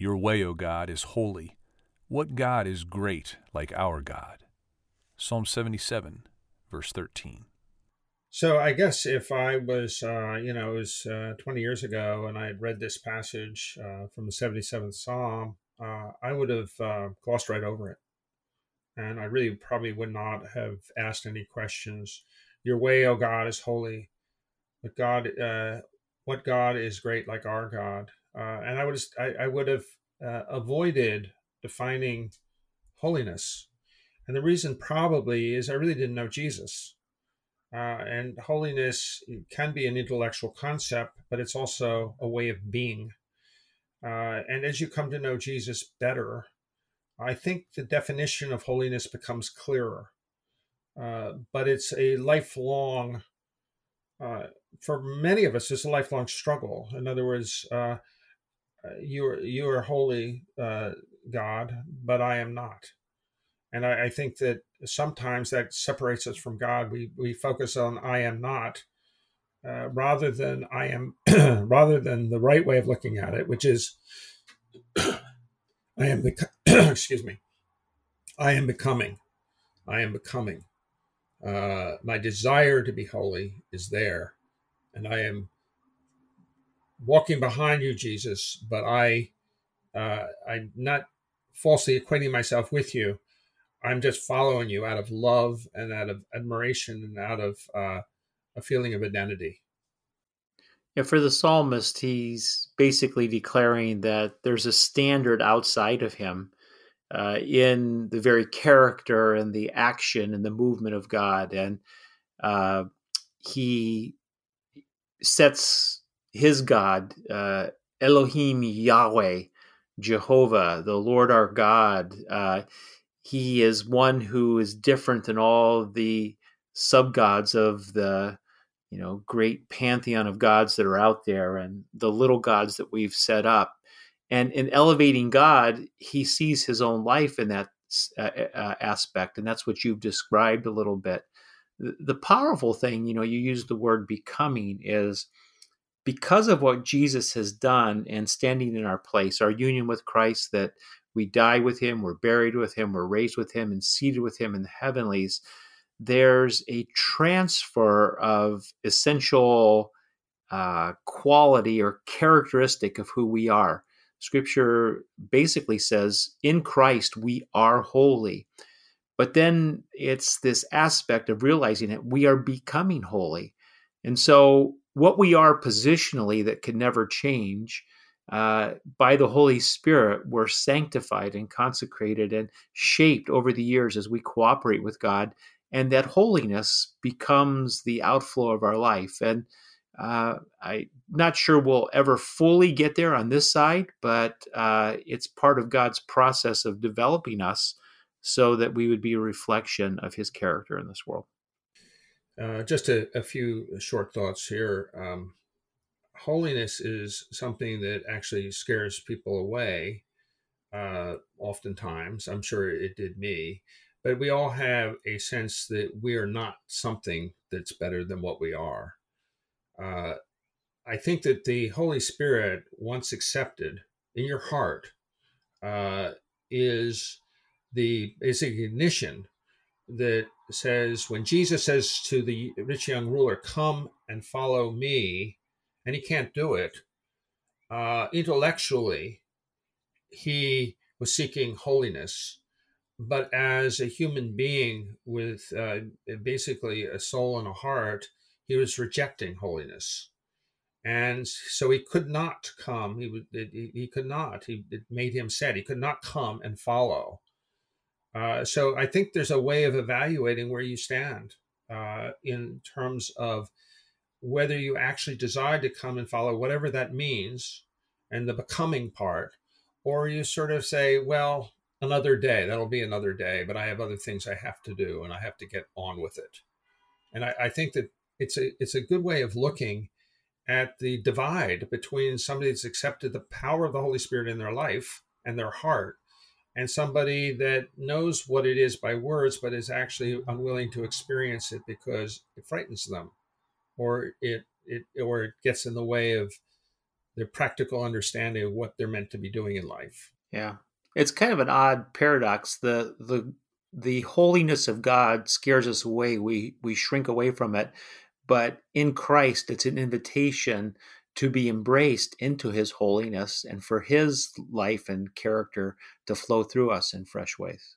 Your way, O God, is holy. What God is great like our God? Psalm 77, verse 13. So I guess if I was, uh, you know, it was uh, 20 years ago and I had read this passage uh, from the 77th Psalm, uh, I would have uh, glossed right over it. And I really probably would not have asked any questions. Your way, O God, is holy. But God, uh, what God is great like our God? And I would, I, I would have avoided defining holiness. And the reason probably is I really didn't know Jesus. Uh, and holiness can be an intellectual concept, but it's also a way of being. Uh, and as you come to know Jesus better, I think the definition of holiness becomes clearer. Uh, but it's a lifelong, uh, for many of us, it's a lifelong struggle. In other words, uh, you are you are holy, uh, God, but I am not. And I, I, think that sometimes that separates us from God. We we focus on I am not, uh, rather than I am, rather than the right way of looking at it, which is I am the excuse me, I am becoming, I am becoming. Uh, my desire to be holy is there, and I am walking behind you, Jesus. But I, uh, I'm not falsely equating myself with you I'm just following you out of love and out of admiration and out of uh, a feeling of identity. Yeah, for the psalmist, he's basically declaring that there's a standard outside of him uh, in the very character and the action and the movement of God. And uh, he sets his God, uh, Elohim Yahweh, Jehovah, the Lord our God, uh, he is one who is different than all the sub gods of the you know great pantheon of gods that are out there and the little gods that we've set up. And in elevating god he sees his own life in that uh, aspect and that's what you've described a little bit. The powerful thing you know you use the word becoming is because of what jesus has done and standing in our place our union with christ that we die with him, we're buried with him, we're raised with him, and seated with him in the heavenlies. There's a transfer of essential uh, quality or characteristic of who we are. Scripture basically says, in Christ, we are holy. But then it's this aspect of realizing that we are becoming holy. And so, what we are positionally that can never change uh, by the Holy Spirit, we're sanctified and consecrated and shaped over the years as we cooperate with God. And that holiness becomes the outflow of our life. And uh, I'm not sure we'll ever fully get there on this side, but uh, it's part of God's process of developing us so that we would be a reflection of his character in this world. Uh, just a, a, few short thoughts here. Um, holiness is something that actually scares people away. Uh, oftentimes, I'm sure it did me, but we all have a sense that we are not something that's better than what we are. Uh, I think that the Holy Spirit, once accepted in your heart, uh, is the basic ignition that says when Jesus says to the rich young ruler, "Come and follow me," and he can't do it. Uh, intellectually, he was seeking holiness, but as a human being with uh, basically a soul and a heart, he was rejecting holiness. And so he could not come. He would. He, he could not. He, it made him sad. He could not come and follow. Uh, so I think there's a way of evaluating where you stand uh, in terms of whether you actually decide to come and follow whatever that means and the becoming part, or you sort of say, well, another day, that'll be another day, but I have other things I have to do and I have to get on with it. And I, I think that it's a it's a good way of looking at the divide between somebody that's accepted the power of the Holy Spirit in their life and their heart and somebody that knows what it is by words but is actually unwilling to experience it because it frightens them or it it or it gets in the way of their practical understanding of what they're meant to be doing in life. Yeah. It's kind of an odd paradox. The the the holiness of God scares us away. We we shrink away from it. But in Christ, it's an invitation to be embraced into his holiness and for his life and character to flow through us in fresh ways.